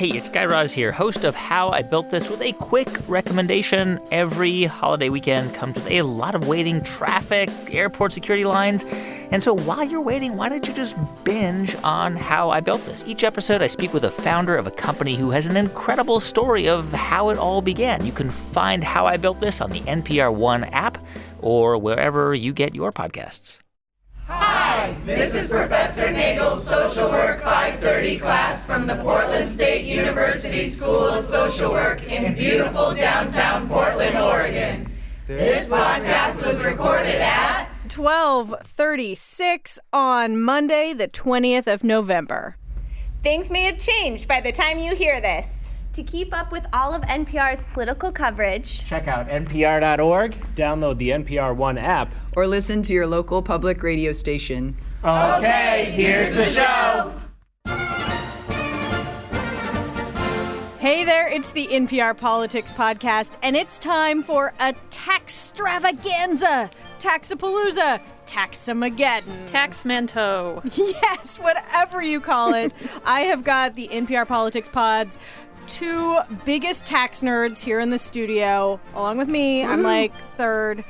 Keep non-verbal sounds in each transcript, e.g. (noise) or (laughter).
Hey, it's Guy Raz here, host of How I Built This, with a quick recommendation. Every holiday weekend comes with a lot of waiting, traffic, airport security lines. And so while you're waiting, why don't you just binge on How I Built This? Each episode, I speak with a founder of a company who has an incredible story of how it all began. You can find How I Built This on the NPR One app or wherever you get your podcasts. Hi, this is Professor Nagel's Social Work 530 class from the Portland State University School of Social Work in beautiful downtown Portland, Oregon. This podcast was recorded at 1236 on Monday, the 20th of November. Things may have changed by the time you hear this. To keep up with all of NPR's political coverage, check out npr.org, download the NPR One app, or listen to your local public radio station. Okay, here's the show. Hey there, it's the NPR Politics Podcast, and it's time for a tax extravaganza, taxapalooza, taxamageddon. Taxmento. (laughs) Yes, whatever you call it. (laughs) I have got the NPR Politics Pod's two biggest tax nerds here in the studio, along with me. I'm like third.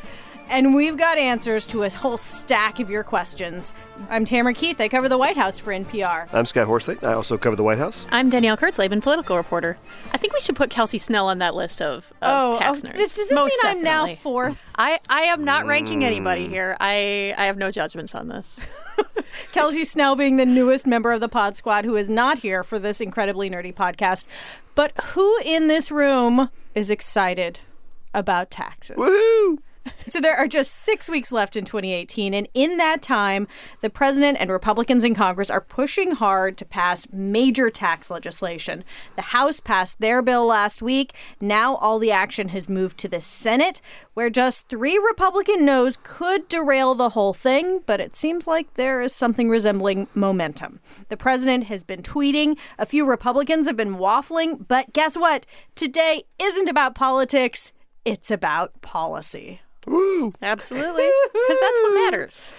And we've got answers to a whole stack of your questions. I'm Tamara Keith. I cover the White House for NPR. I'm Scott Horsley. I also cover the White House. I'm Danielle Kurtzleben, political reporter. I think we should put Kelsey Snell on that list of, of oh, tax oh, nerds. This, does this Most mean I'm now fourth? I, I am not ranking anybody mm. here. I, I have no judgments on this. (laughs) Kelsey Snell being the newest member of the Pod Squad who is not here for this incredibly nerdy podcast. But who in this room is excited about taxes? Woohoo! So there are just six weeks left in 2018, and in that time, the president and Republicans in Congress are pushing hard to pass major tax legislation. The House passed their bill last week. Now all the action has moved to the Senate, where just three Republican noes could derail the whole thing, but it seems like there is something resembling momentum. The president has been tweeting, a few Republicans have been waffling, but guess what? Today isn't about politics, it's about policy. Woo! Absolutely. Because that's what matters.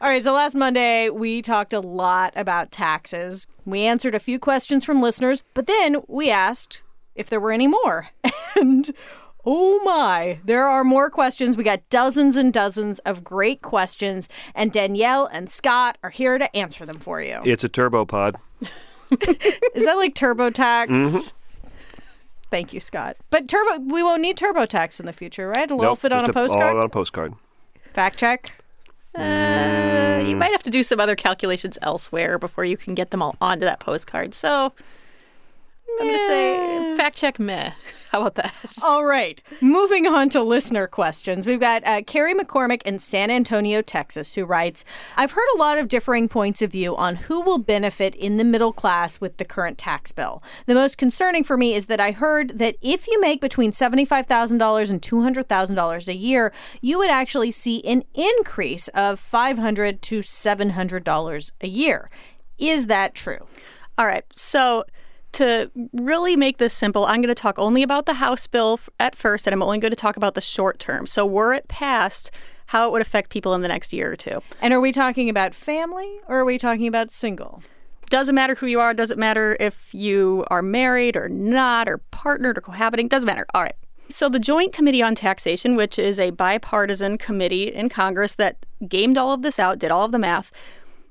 All right, so last Monday we talked a lot about taxes. We answered a few questions from listeners, but then we asked if there were any more. (laughs) And oh my, there are more questions. We got dozens and dozens of great questions, and Danielle and Scott are here to answer them for you. It's a turbo pod. (laughs) Is that like TurboTax? Mm-hmm. Thank you, Scott. But turbo, we won't need TurboTax in the future, right? It'll all Nope, fit on just a postcard. All on a postcard. Fact check. Uh, you might have to do some other calculations elsewhere before you can get them all onto that postcard. So I'm going to say fact check meh. (laughs) How about that? All right. Moving on to listener questions. We've got uh, Carrie McCormick in San Antonio, Texas, who writes I've heard a lot of differing points of view on who will benefit in the middle class with the current tax bill. The most concerning for me is that I heard that if you make between $75,000 and $200,000 a year, you would actually see an increase of 500 to $700 a year. Is that true? All right. So to really make this simple, I'm going to talk only about the House bill at first, and I'm only going to talk about the short term. So, were it passed, how it would affect people in the next year or two. And are we talking about family or are we talking about single? Doesn't matter who you are, doesn't matter if you are married or not, or partnered or cohabiting, doesn't matter. All right. So, the Joint Committee on Taxation, which is a bipartisan committee in Congress that gamed all of this out, did all of the math,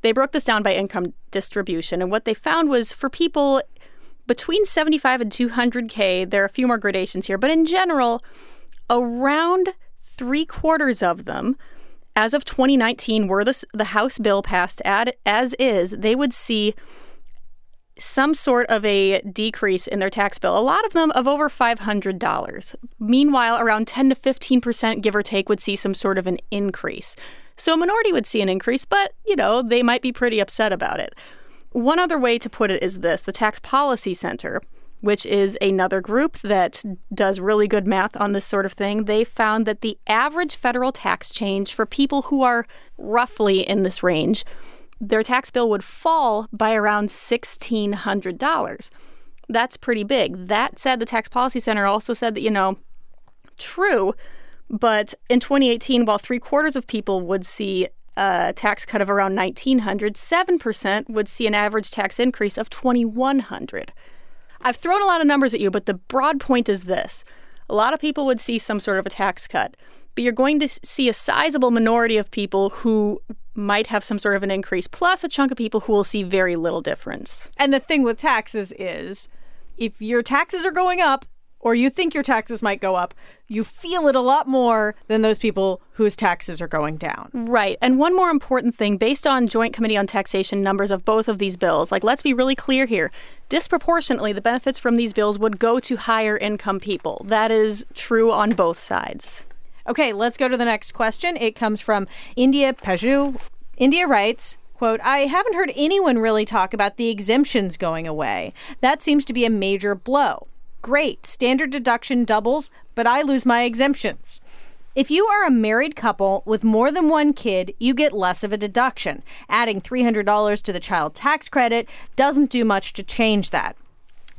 they broke this down by income distribution. And what they found was for people between 75 and 200K, there are a few more gradations here, but in general, around three quarters of them, as of 2019, were the, the House bill passed ad, as is, they would see some sort of a decrease in their tax bill, a lot of them of over $500. Meanwhile, around 10 to 15%, give or take, would see some sort of an increase. So a minority would see an increase, but, you know, they might be pretty upset about it. One other way to put it is this the Tax Policy Center, which is another group that does really good math on this sort of thing, they found that the average federal tax change for people who are roughly in this range, their tax bill would fall by around $1,600. That's pretty big. That said, the Tax Policy Center also said that, you know, true, but in 2018, while three quarters of people would see a tax cut of around 1900 7% would see an average tax increase of 2100 I've thrown a lot of numbers at you, but the broad point is this a lot of people would see some sort of a tax cut, but you're going to see a sizable minority of people who might have some sort of an increase, plus a chunk of people who will see very little difference. And the thing with taxes is if your taxes are going up, or you think your taxes might go up, you feel it a lot more than those people whose taxes are going down. Right. And one more important thing based on Joint Committee on Taxation numbers of both of these bills, like let's be really clear here. Disproportionately, the benefits from these bills would go to higher income people. That is true on both sides. Okay, let's go to the next question. It comes from India Paju. India writes, quote, I haven't heard anyone really talk about the exemptions going away. That seems to be a major blow. Great, standard deduction doubles, but I lose my exemptions. If you are a married couple with more than one kid, you get less of a deduction. Adding $300 to the child tax credit doesn't do much to change that.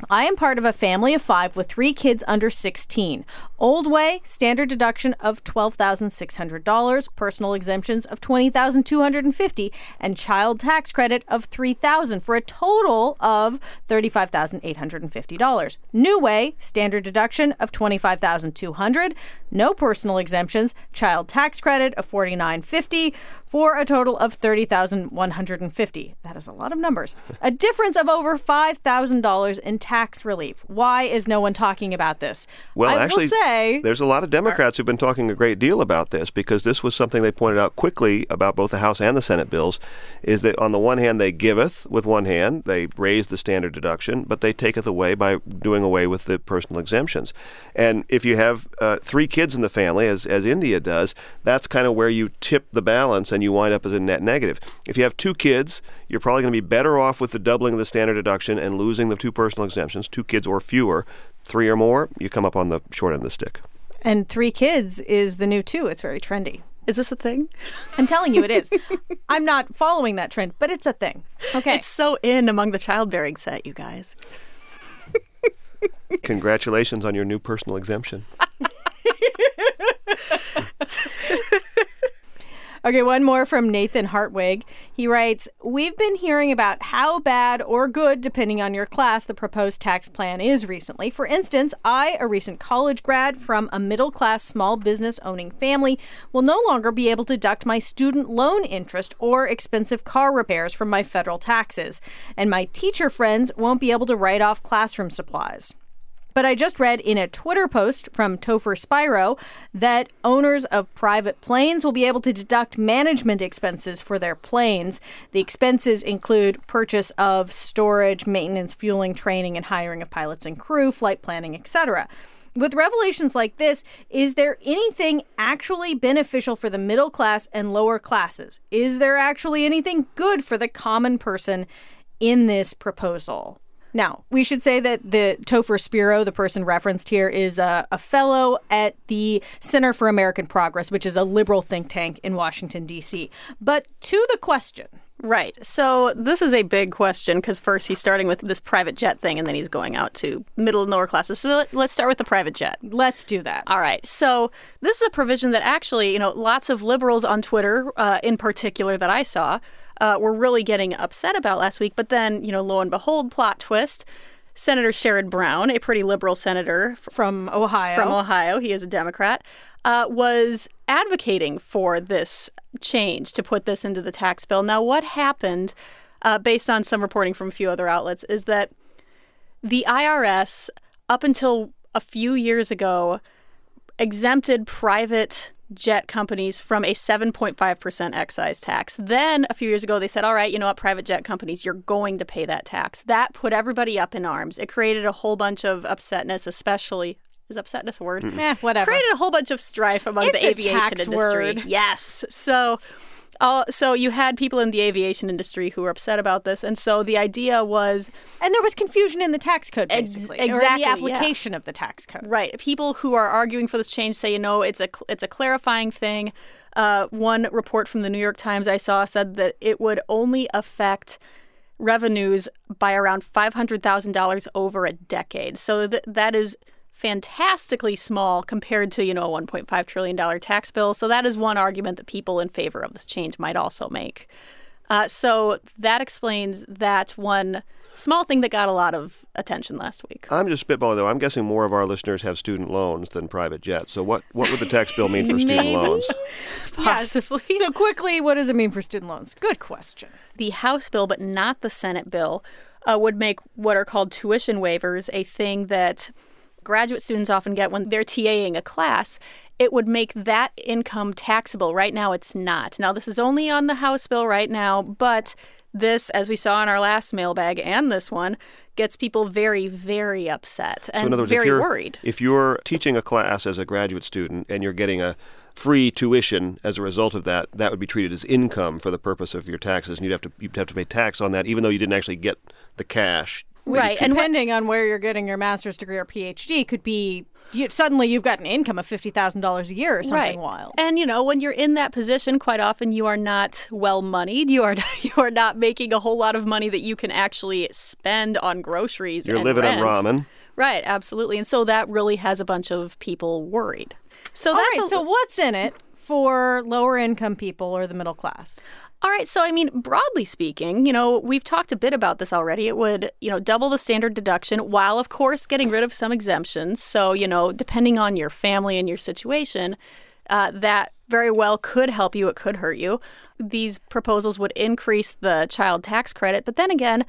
I am part of a family of five with three kids under 16. Old way, standard deduction of $12,600, personal exemptions of $20,250, and child tax credit of $3,000 for a total of $35,850. New way, standard deduction of $25,200, no personal exemptions, child tax credit of $49.50 for a total of $30,150. That is a lot of numbers. A difference of over $5,000 in tax relief. Why is no one talking about this? Well, I actually, will say there's a lot of Democrats who've been talking a great deal about this because this was something they pointed out quickly about both the House and the Senate bills. Is that on the one hand they giveth with one hand, they raise the standard deduction, but they taketh away by doing away with the personal exemptions. And if you have uh, three kids in the family, as as India does, that's kind of where you tip the balance and you wind up as a net negative. If you have two kids, you're probably going to be better off with the doubling of the standard deduction and losing the two personal exemptions, two kids or fewer. Three or more, you come up on the short end of the stick. And three kids is the new two. It's very trendy. Is this a thing? I'm telling you, it is. (laughs) I'm not following that trend, but it's a thing. Okay. It's so in among the childbearing set, you guys. (laughs) Congratulations on your new personal exemption. (laughs) Okay, one more from Nathan Hartwig. He writes We've been hearing about how bad or good, depending on your class, the proposed tax plan is recently. For instance, I, a recent college grad from a middle class small business owning family, will no longer be able to deduct my student loan interest or expensive car repairs from my federal taxes. And my teacher friends won't be able to write off classroom supplies. But I just read in a Twitter post from Topher Spiro that owners of private planes will be able to deduct management expenses for their planes. The expenses include purchase of storage, maintenance, fueling, training, and hiring of pilots and crew, flight planning, etc. With revelations like this, is there anything actually beneficial for the middle class and lower classes? Is there actually anything good for the common person in this proposal? Now, we should say that the Topher Spiro, the person referenced here, is a, a, fellow at the Center for American Progress, which is a liberal think tank in Washington, D.C. But to the question. Right. So this is a big question because first he's starting with this private jet thing and then he's going out to middle and lower classes. So let's start with the private jet. Let's do that. All right. So this is a provision that actually, you know, lots of liberals on Twitter, uh, in particular, that I saw, uh, were really getting upset about last week. But then, you know, lo and behold, plot twist. Senator Sherrod Brown, a pretty liberal senator from Ohio, from Ohio, he is a Democrat, uh, was advocating for this change to put this into the tax bill. Now, what happened, uh, based on some reporting from a few other outlets, is that the IRS, up until a few years ago, exempted private jet companies from a 7.5% excise tax. Then a few years ago, they said, all right, you know what, private jet companies, you're going to pay that tax. That put everybody up in arms. It created a whole bunch of upsetness, especially. Is upsetness a word? Mm-hmm. Eh, whatever. Created a whole bunch of strife among it's the aviation industry. Word. Yes. So uh, so you had people in the aviation industry who were upset about this, and so the idea was, and there was confusion in the tax code, basically, ex- exactly, or the application yeah. of the tax code. Right. People who are arguing for this change say, you know, it's a it's a clarifying thing. Uh, one report from the New York Times I saw said that it would only affect revenues by around five hundred thousand dollars over a decade. So th- that is fantastically small compared to, you know, a $1.5 trillion tax bill. So that is one argument that people in favor of this change might also make. Uh, so that explains that one small thing that got a lot of attention last week. I'm just spitballing though. I'm guessing more of our listeners have student loans than private jets. So what what would the tax bill mean for student loans? (laughs) Possibly. So quickly, what does it mean for student loans? Good question. the House bill, but not the Senate bill, uh, would make what are called tuition waivers a thing that graduate students often get when they're TAing a class. It would make that income taxable. Right now, it's not. Now, this is only on the House bill right now, but this, as we saw in our last mailbag and this one, gets people very, very upset and so words, very if you're, worried. If you're teaching a class as a graduate student and you're getting a free tuition as a result of that, that would be treated as income for the purpose of your taxes, and you'd have to you'd have to pay tax on that, even though you didn't actually get the cash. Right. And what, Depending on where you're getting your master's degree or PhD, could be you, suddenly you've got an income of fifty thousand dollars a year or something right. wild. And you know, when you're in that position, quite often you are not well moneyed. You are (laughs) you are not making a whole lot of money that you can actually spend on groceries. You're and living rent. on ramen. Right, absolutely. And so that really has a bunch of people worried. So All that's right. a- so what's in it for lower income people or the middle class? All right, so I mean, broadly speaking, you know, we've talked a bit about this already. It would, you know, double the standard deduction while, of course, getting rid of some exemptions. So, you know, depending on your family and your situation, uh, that very well could help you, it could hurt you. These proposals would increase the child tax credit, but then again,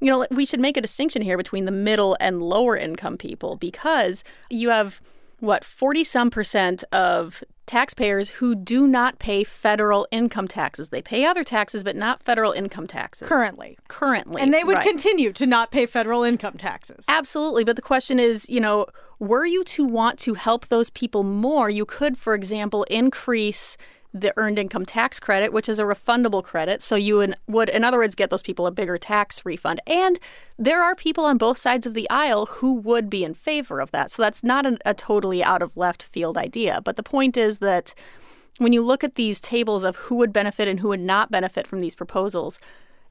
you know, we should make a distinction here between the middle and lower income people because you have what 40 some percent of taxpayers who do not pay federal income taxes. They pay other taxes but not federal income taxes. Currently. Currently. And they would right. continue to not pay federal income taxes. Absolutely, but the question is, you know, were you to want to help those people more, you could for example increase the earned income tax credit, which is a refundable credit. So you would- in other words, get those people a bigger tax refund. And there are people on both sides of the aisle who would be in favor of that. So that's not a, a totally out of left field idea. But the point is that when you look at these tables of who would benefit and who would not benefit from these proposals,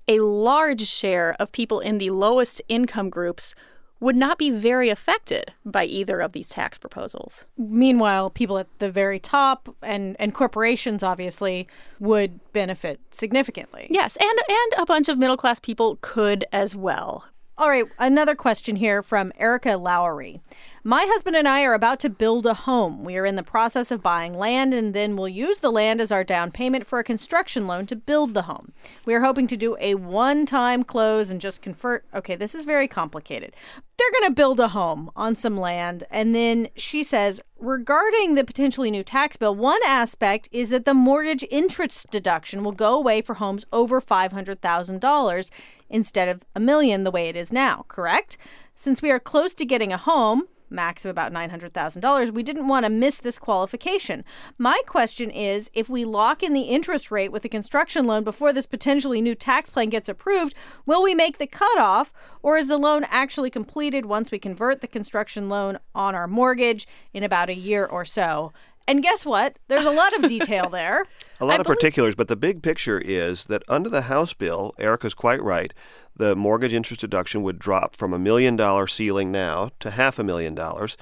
a large share of people in the lowest income groups would not be very affected by either of these tax proposals. Meanwhile, people at the very top and, and corporations obviously would benefit significantly. Yes, and and a bunch of middle class people could as well. All right, another question here from Erica Lowery. My husband and I are about to build a home. We are in the process of buying land and then we'll use the land as our down payment for a construction loan to build the home. We are hoping to do a one time close and just convert. Okay, this is very complicated. They're going to build a home on some land. And then she says, regarding the potentially new tax bill, one aspect is that the mortgage interest deduction will go away for homes over $500,000 instead of a million the way it is now, correct? Since we are close to getting a home, max of about $900,000, we didn't want to miss this qualification. My question is if we lock in the interest rate with a construction loan before this potentially new tax plan gets approved, will we make the cutoff or is the loan actually completed once we convert the construction loan on our mortgage in about a year or so? And guess what? There's a lot of detail (laughs) there. A lot I of believe- particulars, but the big picture is that under the House bill, Erica's quite right. The mortgage interest deduction would drop from a million dollar ceiling now to half a million dollars.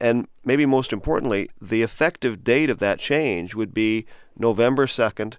And maybe most importantly, the effective date of that change would be November 2nd,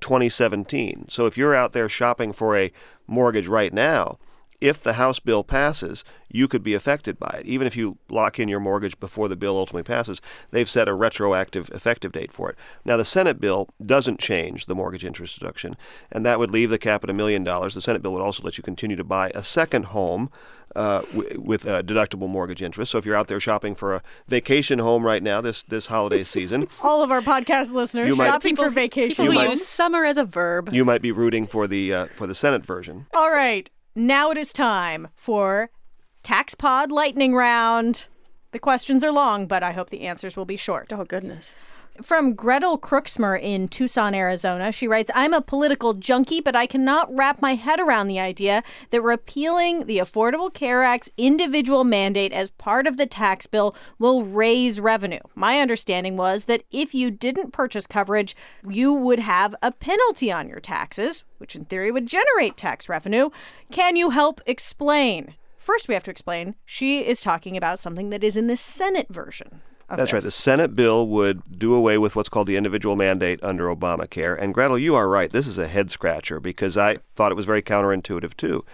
2017. So if you're out there shopping for a mortgage right now, if the House bill passes, you could be affected by it. Even if you lock in your mortgage before the bill ultimately passes, they've set a retroactive effective date for it. Now, the Senate bill doesn't change the mortgage interest deduction, and that would leave the cap at a million dollars. The Senate bill would also let you continue to buy a second home uh, w- with a deductible mortgage interest. So if you're out there shopping for a vacation home right now this this holiday season, (laughs) All of our podcast listeners You might- shopping for vacation. People who might- use summer as a verb. you might be rooting for the uh, for the Senate version. All right. Now it is time for Tax Pod Lightning Round. The questions are long, but I hope the answers will be short. Oh goodness. From Gretel Crooksmer in Tucson, Arizona, she writes I'm a political junkie, but I cannot wrap my head around the idea that repealing the Affordable Care Act's individual mandate as part of the tax bill will raise revenue. My understanding was that if you didn't purchase coverage, you would have a penalty on your taxes, which in theory would generate tax revenue. Can you help explain? First, we have to explain she is talking about something that is in the Senate version. Of That's right. The. Senate bill would do away with what's called the individual mandate under Obamacare. And Gretel, you are right. This is a head scratcher because I thought it was very counterintuitive too.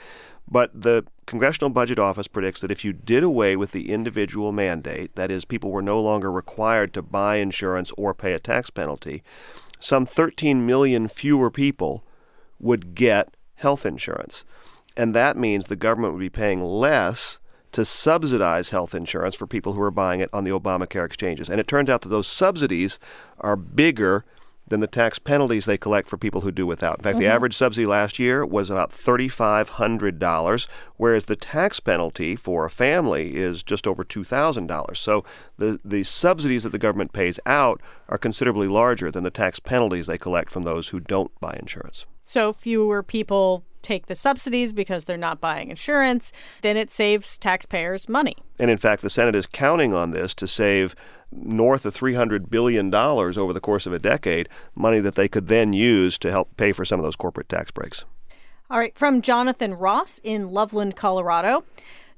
But the Congressional Budget Office predicts that if you did away with the individual mandate, that is, people were no longer required to buy insurance or pay a tax penalty, some 13 million fewer people would get health insurance. And that means the government would be paying less to subsidize health insurance for people who are buying it on the Obamacare exchanges. And it turns out that those subsidies are bigger than the tax penalties they collect for people who do without. In fact, mm-hmm. the average subsidy last year was about $3,500, whereas the tax penalty for a family is just over $2,000. So the, the subsidies that the government pays out are considerably larger than the tax penalties they collect from those who don't buy insurance. So fewer people take the subsidies because they're not buying insurance, then it saves taxpayers money. And in fact, the Senate is counting on this to save north of $300 billion over the course of a decade, money that they could then use to help pay for some of those corporate tax breaks. All right, from Jonathan Ross in Loveland, Colorado.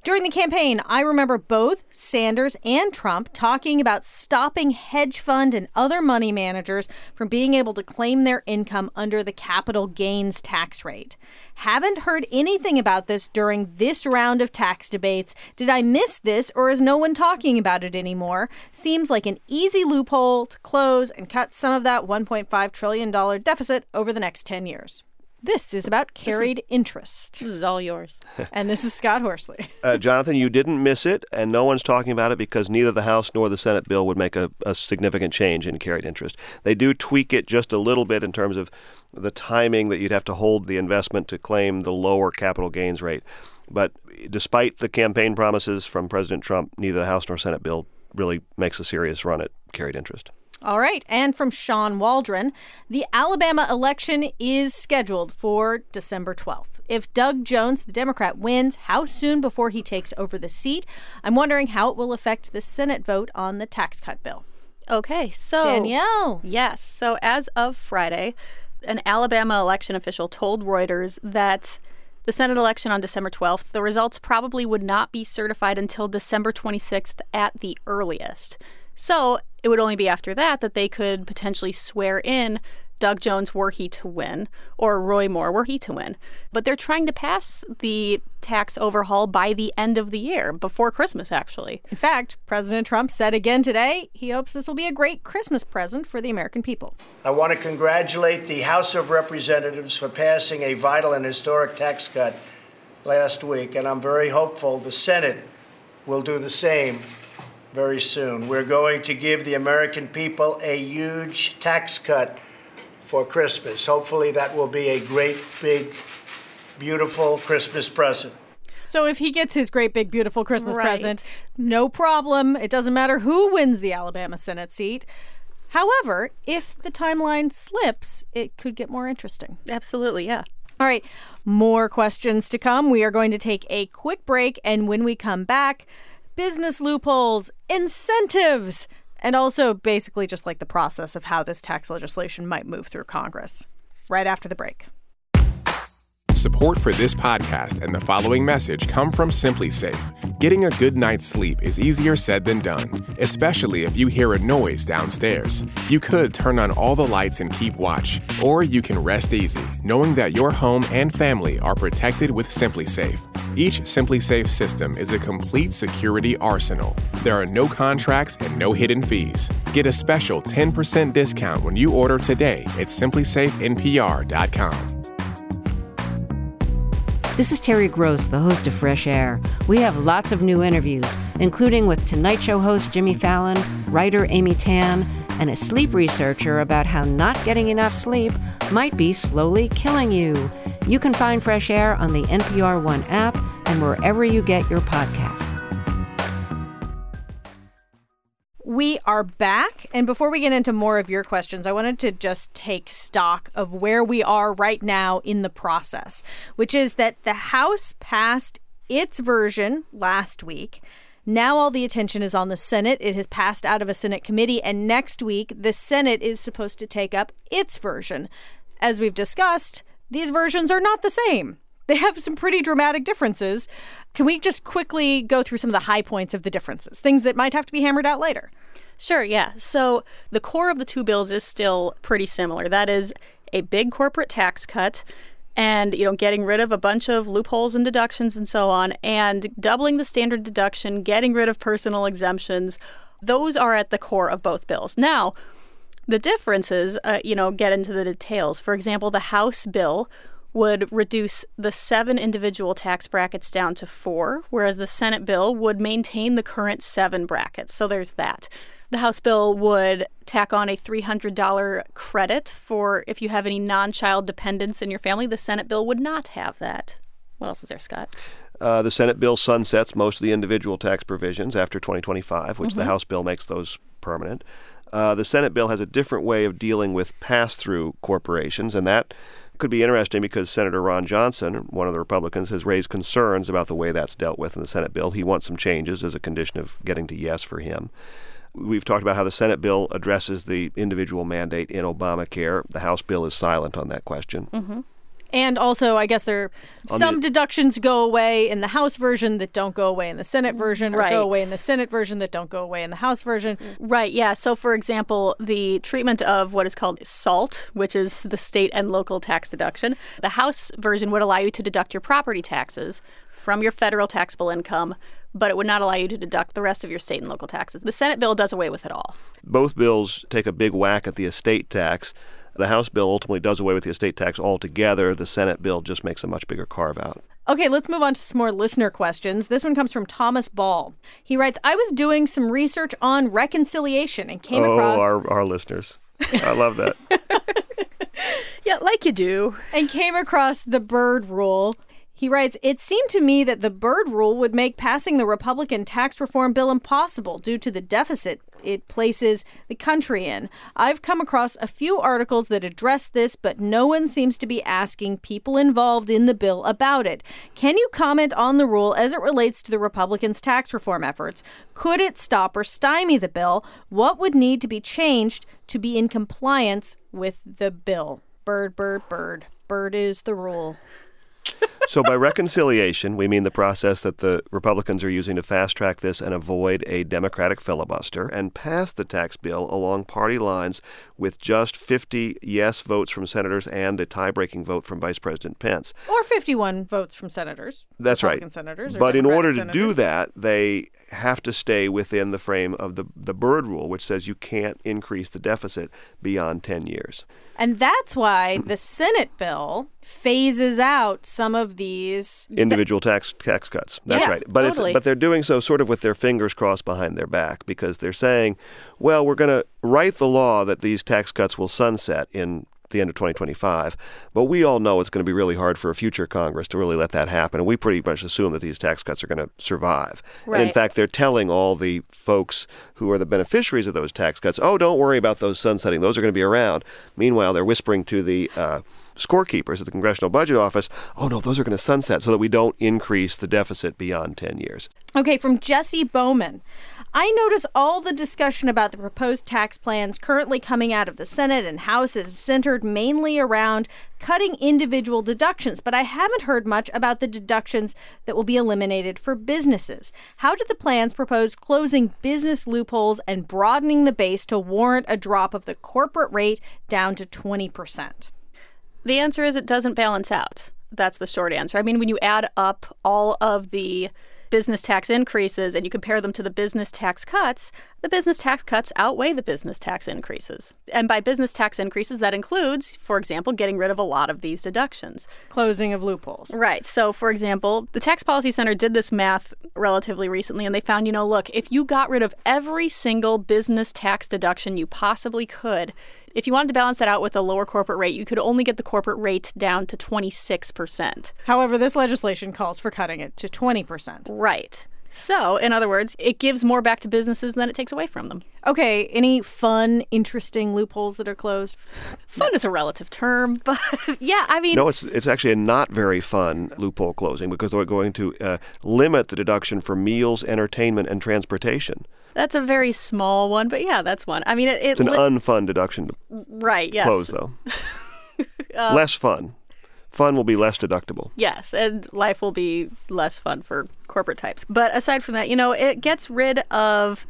During the campaign, I remember both Sanders and Trump talking about stopping hedge fund and other money managers from being able to claim their income under the capital gains tax rate. Haven't heard anything about this during this round of tax debates. Did I miss this or is no one talking about it anymore? Seems like an easy loophole to close and cut some of that $1.5 trillion deficit over the next 10 years. This is about carried is, interest. This is all yours. (laughs) and this is Scott Horsley. (laughs) uh, Jonathan, you didn't miss it, and no one's talking about it because neither the House nor the Senate bill would make a, a significant change in carried interest. They do tweak it just a little bit in terms of the timing that you'd have to hold the investment to claim the lower capital gains rate. But despite the campaign promises from President Trump, neither the House nor Senate bill really makes a serious run at carried interest. All right. And from Sean Waldron, the Alabama election is scheduled for December 12th. If Doug Jones, the Democrat, wins, how soon before he takes over the seat? I'm wondering how it will affect the Senate vote on the tax cut bill. Okay, so Danielle. Yes. So as of Friday, an Alabama election official told Reuters that the Senate election on December 12th, the results probably would not be certified until December 26th at the earliest. So it would only be after that that they could potentially swear in Doug Jones were he to win, or Roy Moore were he to win. But they're trying to pass the tax overhaul by the end of the year, before Christmas, actually. In fact, President Trump said again today he hopes this will be a great Christmas present for the American people. I want to congratulate the House of Representatives for passing a vital and historic tax cut last week, and I'm very hopeful the Senate will do the same very soon. We're going to give the American people a huge tax cut for Christmas. Hopefully, that will be a great, big, beautiful Christmas present. So if he gets his great big beautiful Christmas right. present, no problem. It doesn't matter who wins the Alabama Senate seat. However, if the timeline slips, it could get more interesting. Absolutely, yeah. All right, more questions to come. We are going to take a quick break and when we come back, business loopholes, incentives, and also basically just like the process of how this tax legislation might move through Congress. Right after the break. Support for this podcast and the following message come from SimpliSafe. Getting a good night's sleep is easier said than done, especially if you hear a noise downstairs. You could turn on all the lights and keep watch, or you can rest easy, knowing that your home and family are protected with SimpliSafe. Each SimpliSafe system is a complete security arsenal. There are no contracts and no hidden fees. Get a special 10% discount when you order today at simplisafenpr.com. This is Terry Gross, the host of Fresh Air. We have lots of new interviews, including with Tonight Show host Jimmy Fallon, writer Amy Tan, and a sleep researcher about how not getting enough sleep might be slowly killing you. You can find Fresh Air on the NPR One app and wherever you get your podcasts. We are back. And before we get into more of your questions, I wanted to just take stock of where we are right now in the process, which is that the House passed its version last week. Now all the attention is on the Senate. It has passed out of a Senate committee, and next week the Senate is supposed to take up its version. As we've discussed, these versions are not the same. They have some pretty dramatic differences. Can we just quickly go through some of the high points of the differences, things that might have to be hammered out later? Sure, yeah. So the core of the two bills is still pretty similar. That is a big corporate tax cut and you know getting rid of a bunch of loopholes and deductions and so on and doubling the standard deduction getting rid of personal exemptions those are at the core of both bills now the differences uh, you know get into the details for example the house bill would reduce the seven individual tax brackets down to four, whereas the Senate bill would maintain the current seven brackets. So there's that. The House bill would tack on a $300 credit for if you have any non child dependents in your family. The Senate bill would not have that. What else is there, Scott? Uh, the Senate bill sunsets most of the individual tax provisions after 2025, which Mm-hmm. the House bill makes those permanent. Uh, the Senate bill has a different way of dealing with pass through corporations, and that could be interesting because Senator Ron Johnson, one of the Republicans, has raised concerns about the way that's dealt with in the Senate bill. He wants some changes as a condition of getting to yes for him. We've talked about how the Senate bill addresses the individual mandate in Obamacare. The House bill is silent on that question. Mm-hmm. And also, I guess there On some the- deductions go away in the House version that don't go away in the Senate mm, version, or Right. go away in the Senate version that don't go away in the House version. Mm. Right, yeah. So, for example, the treatment of what is called SALT, which is the state and local tax deduction, the House version would allow you to deduct your property taxes from your federal taxable income, but it would not allow you to deduct the rest of your state and local taxes. The Senate bill does away with it all. Both bills take a big whack at the estate tax. The House bill ultimately does away with the estate tax altogether. The Senate bill just makes a much bigger carve out. Okay, let's move on to some more listener questions. This one comes from Thomas Ball. He writes I was doing some research on reconciliation and came across oh, across. our, our listeners. I love that. (laughs) Yeah, like you do. and came across the Byrd rule. He writes, It seemed to me that the Byrd rule would make passing the Republican tax reform bill impossible due to the deficit it places the country in. I've come across a few articles that address this, but no one seems to be asking people involved in the bill about it. Can you comment on the rule as it relates to the Republicans' tax reform efforts? Could it stop or stymie the bill? What would need to be changed to be in compliance with the bill? Bird, bird, bird. Bird is the rule. So, by reconciliation, we mean the process that the Republicans are using to fast track this and avoid a Democratic filibuster and pass the tax bill along party lines with just 50 yes votes from senators and a tie breaking vote from Vice President Pence. Or 51 votes from senators. That's Republican right. senators. or but in order to senators. do that, they have to stay within the frame of the, the Byrd rule, which says you can't increase the deficit beyond 10 years. And that's why the Senate bill phases out some of these individual tax tax cuts. That's Yeah, right. But totally. it's but they're doing so sort of with their fingers crossed behind their back because they're saying, well, we're going to write the law that these tax cuts will sunset in the end of 2025, but we all know it's going to be really hard for a future Congress to really let that happen, and we pretty much assume that these tax cuts are going to survive. And in fact, they're telling all the folks who are the beneficiaries of those tax cuts, oh, don't worry about those sunsetting; those are going to be around. Meanwhile, they're whispering to the uh, scorekeepers at the Congressional Budget Office, oh no, those are going to sunset so that we don't increase the deficit beyond 10 years. Okay, from Jesse Bowman. I notice all the discussion about the proposed tax plans currently coming out of the Senate and House is centered mainly around cutting individual deductions, but I haven't heard much about the deductions that will be eliminated for businesses. How do the plans propose closing business loopholes and broadening the base to warrant a drop of the corporate rate down to 20%? The answer is it doesn't balance out. That's the short answer. I mean, when you add up all of the business tax increases and you compare them to the business tax cuts, the business tax cuts outweigh the business tax increases. And by business tax increases, that includes, for example, getting rid of a lot of these deductions. Closing of loopholes. Right. So, for example, the Tax Policy Center did this math relatively recently, and they found, you know, look, if you got rid of every single business tax deduction you possibly could, if you wanted to balance that out with a lower corporate rate, you could only get the corporate rate down to 26%. However, this legislation calls for cutting it to 20%. Right. So, in other words, it gives more back to businesses than it takes away from them. Okay, any fun, interesting loopholes that are closed? Fun is a relative term, (laughs) but yeah, I mean, No, it's it's actually a not very fun loophole closing because they're going to uh, limit the deduction for meals, entertainment, and transportation. that's a very small one, but yeah, that's one. I mean, it, it It's an li- unfun deduction to right, yes. close, though. (laughs) Uh, less fun. Fun will be less deductible. Yes, and life will be less fun for corporate types. But aside from that, you know, it gets rid of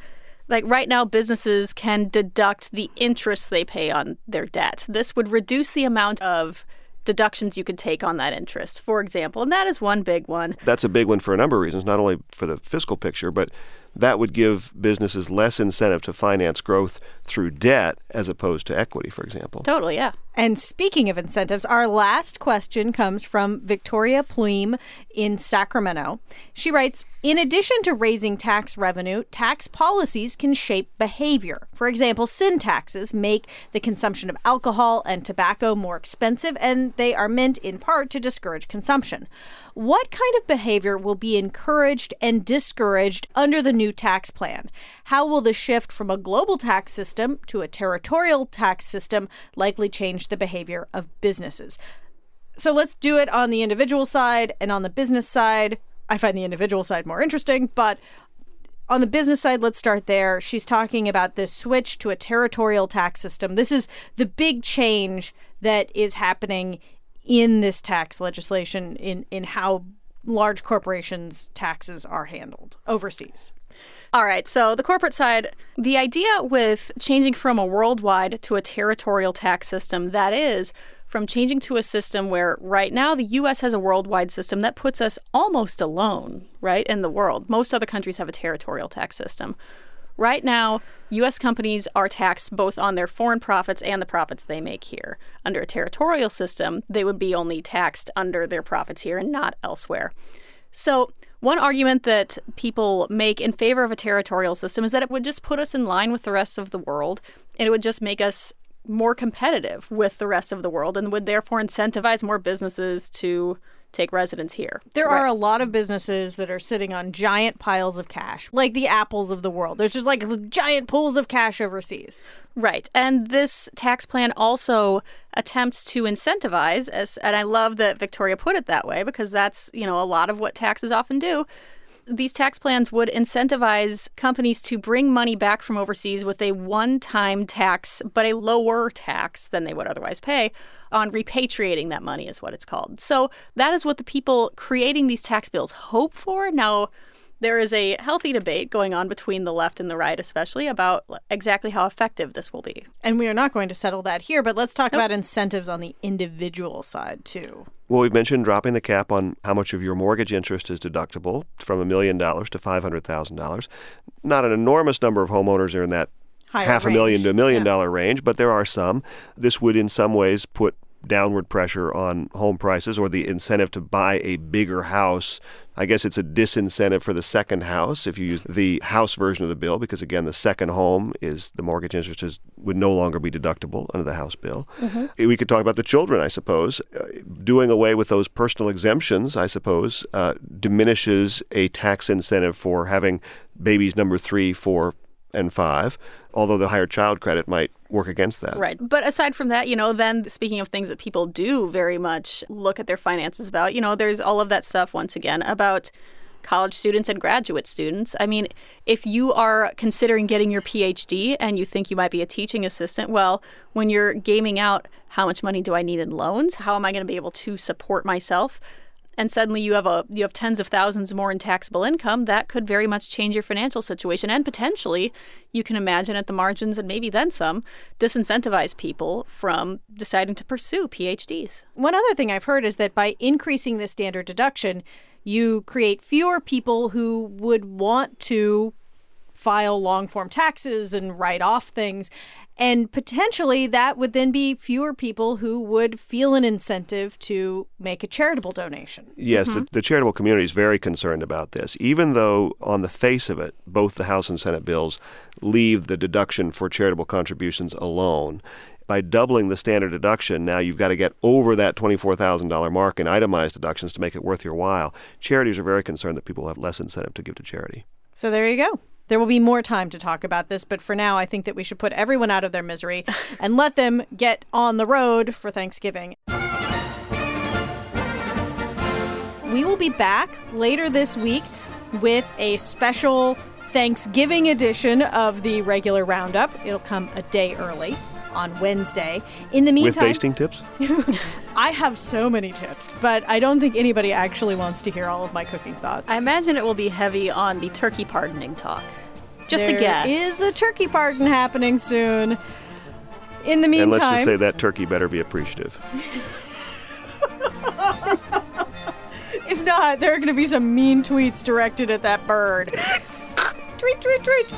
like right now businesses can deduct the interest they pay on their debt. This would reduce the amount of deductions you could take on that interest, for example. And that is one big one. That's a big one for a number of reasons, not only for the fiscal picture, but that would give businesses less incentive to finance growth through debt as opposed to equity, for example. Totally, yeah. And speaking of incentives, our last question comes from Victoria Plume in Sacramento. She writes In addition to raising tax revenue, tax policies can shape behavior. For example, sin taxes make the consumption of alcohol and tobacco more expensive, and they are meant in part to discourage consumption. What kind of behavior will be encouraged and discouraged under the new tax plan? How will the shift from a global tax system to a territorial tax system likely change the behavior of businesses? So let's do it on the individual side and on the business side. I find the individual side more interesting, but on the business side, let's start there. She's talking about the switch to a territorial tax system. This is the big change that is happening in this tax legislation in, in how large corporations' taxes are handled overseas. All right, so the corporate side, the idea with changing from a worldwide to a territorial tax system, that is, from changing to a system where right now the US has a worldwide system that puts us almost alone, right, in the world. Most other countries have a territorial tax system. Right now, U.S. companies are taxed both on their foreign profits and the profits they make here. Under a territorial system, they would be only taxed under their profits here and not elsewhere. So, one argument that people make in favor of a territorial system is that it would just put us in line with the rest of the world and it would just make us more competitive with the rest of the world and would therefore incentivize more businesses to take residence here. There right. are a lot of businesses that are sitting on giant piles of cash, like the apples of the world. There's just like giant pools of cash overseas. Right. And this tax plan also attempts to incentivize as and I love that Victoria put it that way because that's, you know, a lot of what taxes often do these tax plans would incentivize companies to bring money back from overseas with a one time tax, but a lower tax than they would otherwise pay on repatriating that money, is what it's called. So that is what the people creating these tax bills hope for. Now, there is a healthy debate going on between the left and the right, especially about exactly how effective this will be. And we are not going to settle that here, but let's talk nope. about incentives on the individual side, too. Well, we've mentioned dropping the cap on how much of your mortgage interest is deductible from a million dollars to $500,000. Not an enormous number of homeowners are in that Higher half range. a million to a million yeah. dollar range, but there are some. This would, in some ways, put downward pressure on home prices or the incentive to buy a bigger house. I guess it's a disincentive for the second house if you use the house version of the bill because again the second home is the mortgage interest is, would no longer be deductible under the house bill. Mm-hmm. We could talk about the children, I suppose. Uh, doing away with those personal exemptions, I suppose, uh, diminishes a tax incentive for having babies number three, four, and five, although the higher child credit might work against that. Right. But aside from that, you know, then speaking of things that people do very much look at their finances about, you know, there's all of that stuff once again about college students and graduate students. I mean, if you are considering getting your PhD and you think you might be a teaching assistant, well, when you're gaming out how much money do I need in loans? How am I going to be able to support myself? And suddenly you have a you have tens of thousands more in taxable income, that could very much change your financial situation and potentially you can imagine at the margins and maybe then some disincentivize people from deciding to pursue PhDs. One other thing I've heard is that by increasing the standard deduction, you create fewer people who would want to file long form taxes and write off things. And potentially that would then be fewer people who would feel an incentive to make a charitable donation. Yes, mm-hmm. the, the, charitable community is very concerned about this. Even though, on the face of it, both the House and Senate bills leave the deduction for charitable contributions alone. By doubling the standard deduction, now you've got to get over that $24,000 mark in itemized deductions to make it worth your while. Charities are very concerned that people have less incentive to give to charity. So there you go. There will be more time to talk about this, but for now, I think that we should put everyone out of their misery (laughs) and let them get on the road for Thanksgiving. We will be back later this week with a special Thanksgiving edition of the regular roundup. It'll come a day early on Wednesday. In the meantime, with basting tips, (laughs) I have so many tips, but I don't think anybody actually wants to hear all of my cooking thoughts. I imagine it will be heavy on the turkey pardoning talk. Just there a guess. is a turkey pardon happening soon. In the meantime, and let's just say that turkey better be appreciative. (laughs) If not, there are going to be some mean tweets directed at that bird. (laughs) tweet, tweet, tweet.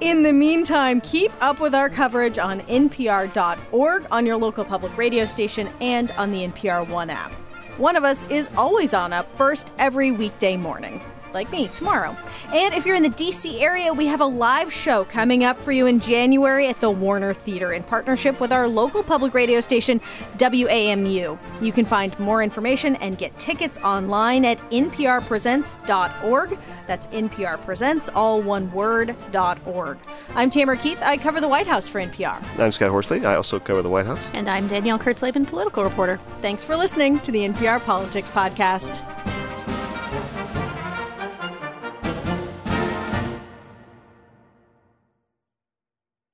In the meantime, keep up with our coverage on npr.org, on your local public radio station, and on the NPR One app. One of us is always on up first every weekday morning like me, tomorrow. And if you're in the DC area, we have a live show coming up for you in January at the Warner Theater in partnership with our local public radio station, WAMU. You can find more information and get tickets online at nprpresents.org. That's nprpresents, all one word, .org. I'm Tamara Keith. I cover the White House for NPR. I'm Scott Horsley. I also cover the White House. And I'm Danielle Kurtzleben, political reporter. Thanks for listening to the NPR Politics Podcast.